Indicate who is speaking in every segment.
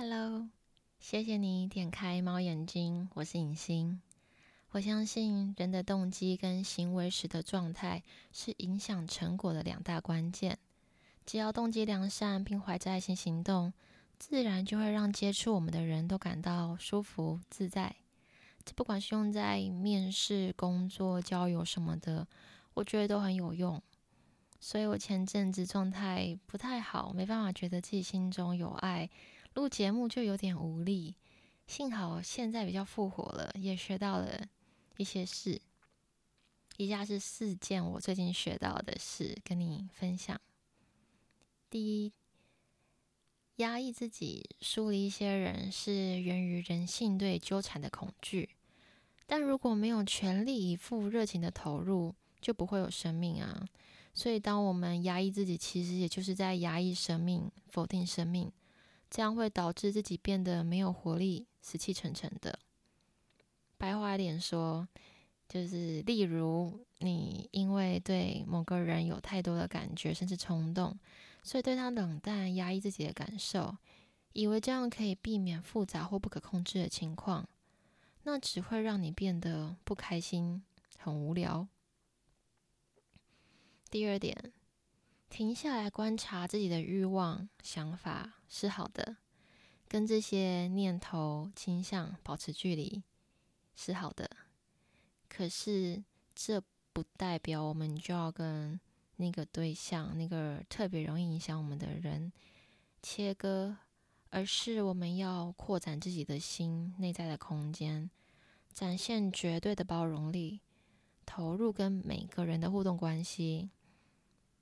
Speaker 1: Hello，谢谢你点开猫眼睛，我是影星。我相信人的动机跟行为时的状态是影响成果的两大关键。只要动机良善，并怀着爱心行动，自然就会让接触我们的人都感到舒服自在。这不管是用在面试、工作、交友什么的，我觉得都很有用。所以我前阵子状态不太好，没办法觉得自己心中有爱。录节目就有点无力，幸好现在比较复活了，也学到了一些事。以下是四件我最近学到的事，跟你分享。第一，压抑自己疏离一些人是源于人性对纠缠的恐惧，但如果没有全力以赴、热情的投入，就不会有生命啊。所以，当我们压抑自己，其实也就是在压抑生命、否定生命。这样会导致自己变得没有活力、死气沉沉的。白话一点说，就是例如你因为对某个人有太多的感觉，甚至冲动，所以对他冷淡、压抑自己的感受，以为这样可以避免复杂或不可控制的情况，那只会让你变得不开心、很无聊。第二点。停下来观察自己的欲望、想法是好的，跟这些念头、倾向保持距离是好的。可是这不代表我们就要跟那个对象、那个特别容易影响我们的人切割，而是我们要扩展自己的心、内在的空间，展现绝对的包容力，投入跟每个人的互动关系。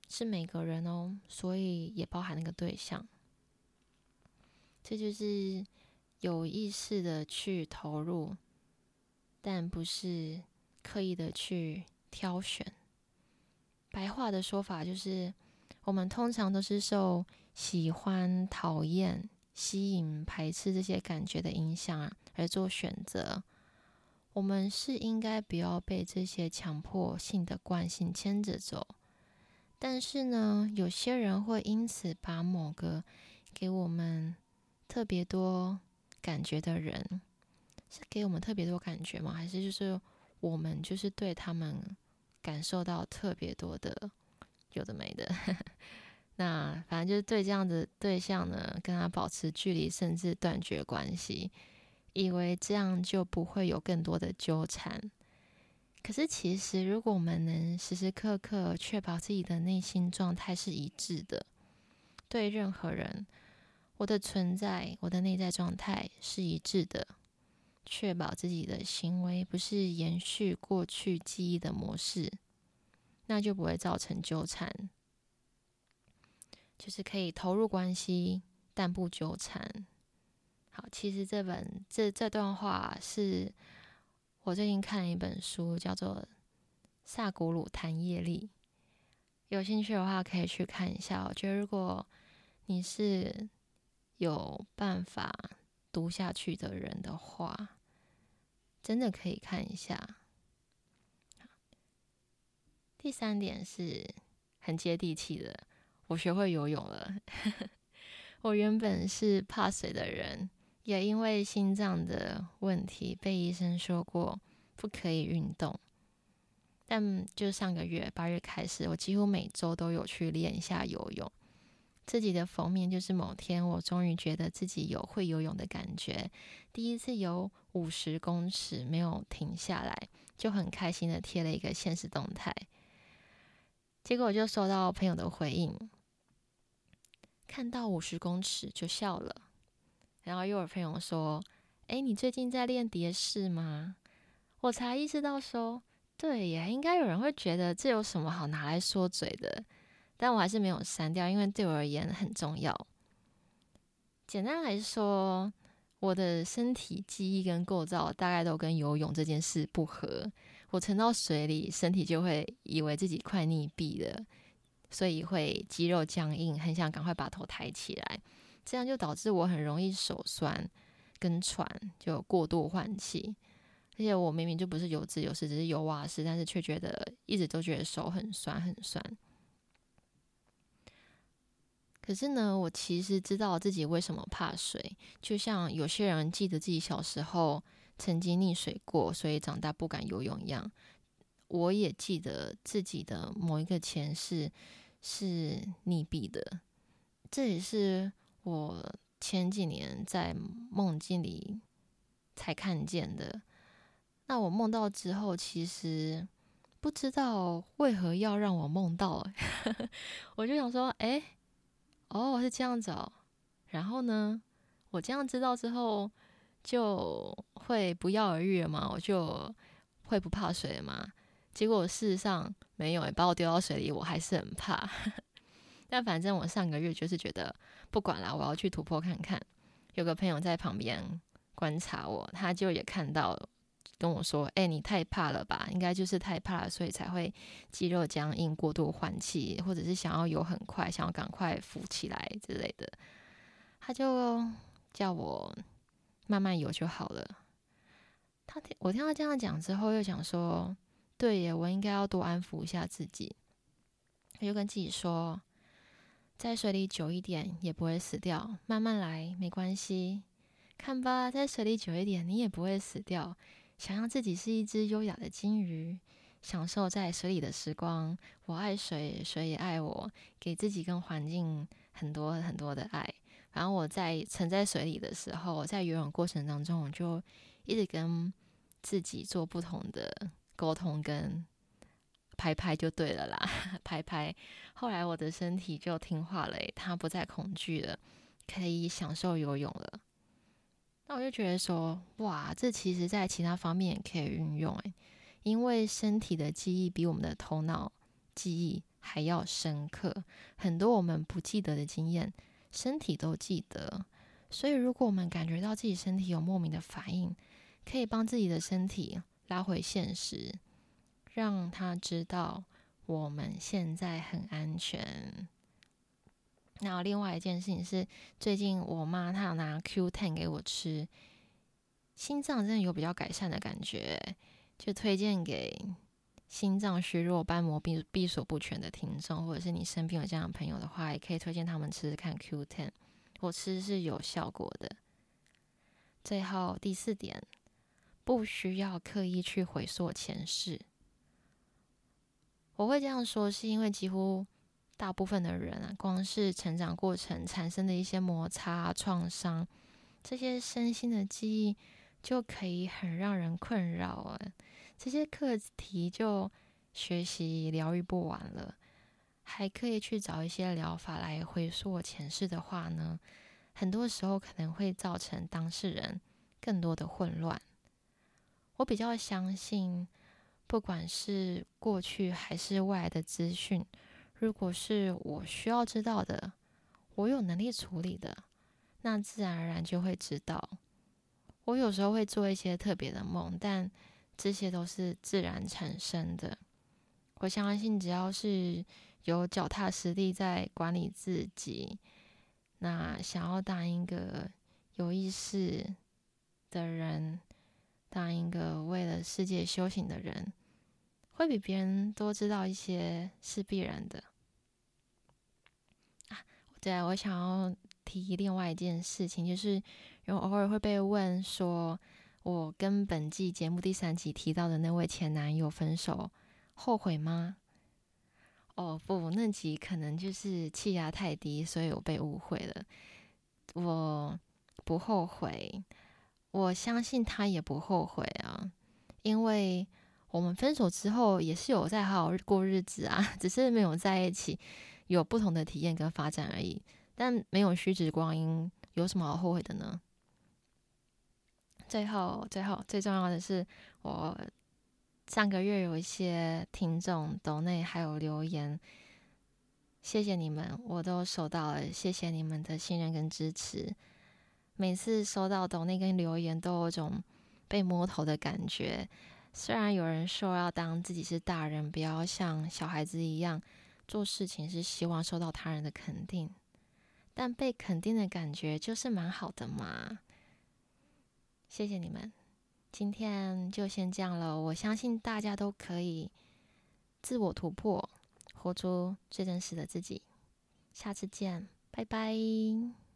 Speaker 1: 是每个人哦，所以也包含那个对象。这就是有意识的去投入，但不是刻意的去挑选。白话的说法就是，我们通常都是受喜欢、讨厌、吸引、排斥这些感觉的影响而做选择。我们是应该不要被这些强迫性的惯性牵着走。但是呢，有些人会因此把某个给我们特别多感觉的人，是给我们特别多感觉吗？还是就是我们就是对他们感受到特别多的有的没的？那反正就是对这样的对象呢，跟他保持距离，甚至断绝关系，以为这样就不会有更多的纠缠。可是，其实如果我们能时时刻刻确保自己的内心状态是一致的，对任何人，我的存在，我的内在状态是一致的，确保自己的行为不是延续过去记忆的模式，那就不会造成纠缠，就是可以投入关系，但不纠缠。好，其实这本这这段话是。我最近看了一本书，叫做《萨古鲁谈业力》，有兴趣的话可以去看一下。我觉得如果你是有办法读下去的人的话，真的可以看一下。第三点是很接地气的，我学会游泳了。我原本是怕水的人。也因为心脏的问题被医生说过不可以运动，但就上个月八月开始，我几乎每周都有去练一下游泳。自己的封面就是某天我终于觉得自己有会游泳的感觉，第一次游五十公尺没有停下来，就很开心的贴了一个现实动态。结果我就收到朋友的回应，看到五十公尺就笑了。然后又有朋友说：“哎，你最近在练蝶式吗？”我才意识到说：“对耶，应该有人会觉得这有什么好拿来说嘴的。”但我还是没有删掉，因为对我而言很重要。简单来说，我的身体记忆跟构造大概都跟游泳这件事不合。我沉到水里，身体就会以为自己快溺毙了，所以会肌肉僵硬，很想赶快把头抬起来。这样就导致我很容易手酸跟喘，就过度换气。而且我明明就不是有自由式，只是游蛙式，但是却觉得一直都觉得手很酸很酸。可是呢，我其实知道自己为什么怕水，就像有些人记得自己小时候曾经溺水过，所以长大不敢游泳一样。我也记得自己的某一个前世是溺毙的，这也是我前几年在梦境里才看见的。那我梦到之后，其实不知道为何要让我梦到，我就想说，哎，哦，是这样子哦。然后呢，我这样知道之后，就会不药而愈了嘛，我就会不怕水了嘛。结果事实上没有，把我丢到水里，我还是很怕。但反正我上个月就是觉得不管了，我要去突破看看。有个朋友在旁边观察我，他就也看到，跟我说：“哎，你太怕了吧？应该就是太怕了，所以才会肌肉僵硬、过度换气，或者是想要游很快，想要赶快浮起来之类的。”他就叫我慢慢游就好了。他听我听他这样讲之后，又想说。对耶，我应该要多安抚一下自己。我就跟自己说，在水里久一点也不会死掉，慢慢来没关系。看吧，在水里久一点你也不会死掉。想象自己是一只优雅的金鱼，享受在水里的时光。我爱水，水也爱我，给自己跟环境很多很多的爱。然后我在沉在水里的时候，在游泳过程当中，我就一直跟自己做不同的。沟通跟拍拍就对了啦，拍拍。后来我的身体就听话了，它不再恐惧了，可以享受游泳了。那我就觉得说，哇，这其实在其他方面也可以运用诶，因为身体的记忆比我们的头脑记忆还要深刻，很多我们不记得的经验，身体都记得。所以如果我们感觉到自己身体有莫名的反应，可以帮自己的身体。拉回现实，让他知道我们现在很安全。那另外一件事情是，最近我妈她有拿 Q10 给我吃，心脏真的有比较改善的感觉，就推荐给心脏虚弱、瓣膜闭闭锁不全的听众，或者是你身边有这样的朋友的话，也可以推荐他们吃吃看 Q10，我吃是有效果的。最后第四点。不需要刻意去回溯前世。我会这样说，是因为几乎大部分的人啊，光是成长过程产生的一些摩擦、创伤，这些身心的记忆就可以很让人困扰啊。这些课题就学习疗愈不完了，还可以去找一些疗法来回溯前世的话呢，很多时候可能会造成当事人更多的混乱。我比较相信，不管是过去还是未来的资讯，如果是我需要知道的，我有能力处理的，那自然而然就会知道。我有时候会做一些特别的梦，但这些都是自然产生的。我相信，只要是有脚踏实地在管理自己，那想要当一个有意识的人。当一个为了世界修行的人，会比别人多知道一些，是必然的。啊，我想要提另外一件事情，就是因为偶尔会被问说，我跟本季节目第三集提到的那位前男友分手，后悔吗？哦，不，那集可能就是气压太低，所以我被误会了。我不后悔。我相信他也不后悔啊，因为我们分手之后也是有在好好过日子啊，只是没有在一起，有不同的体验跟发展而已。但没有虚掷光阴，有什么好后悔的呢？最后，最后最重要的是，我上个月有一些听众抖内还有留言，谢谢你们，我都收到了，谢谢你们的信任跟支持。每次收到抖内跟留言，都有种被摸头的感觉。虽然有人说要当自己是大人，不要像小孩子一样做事情，是希望受到他人的肯定，但被肯定的感觉就是蛮好的嘛。谢谢你们，今天就先这样了。我相信大家都可以自我突破，活出最真实的自己。下次见。拜拜。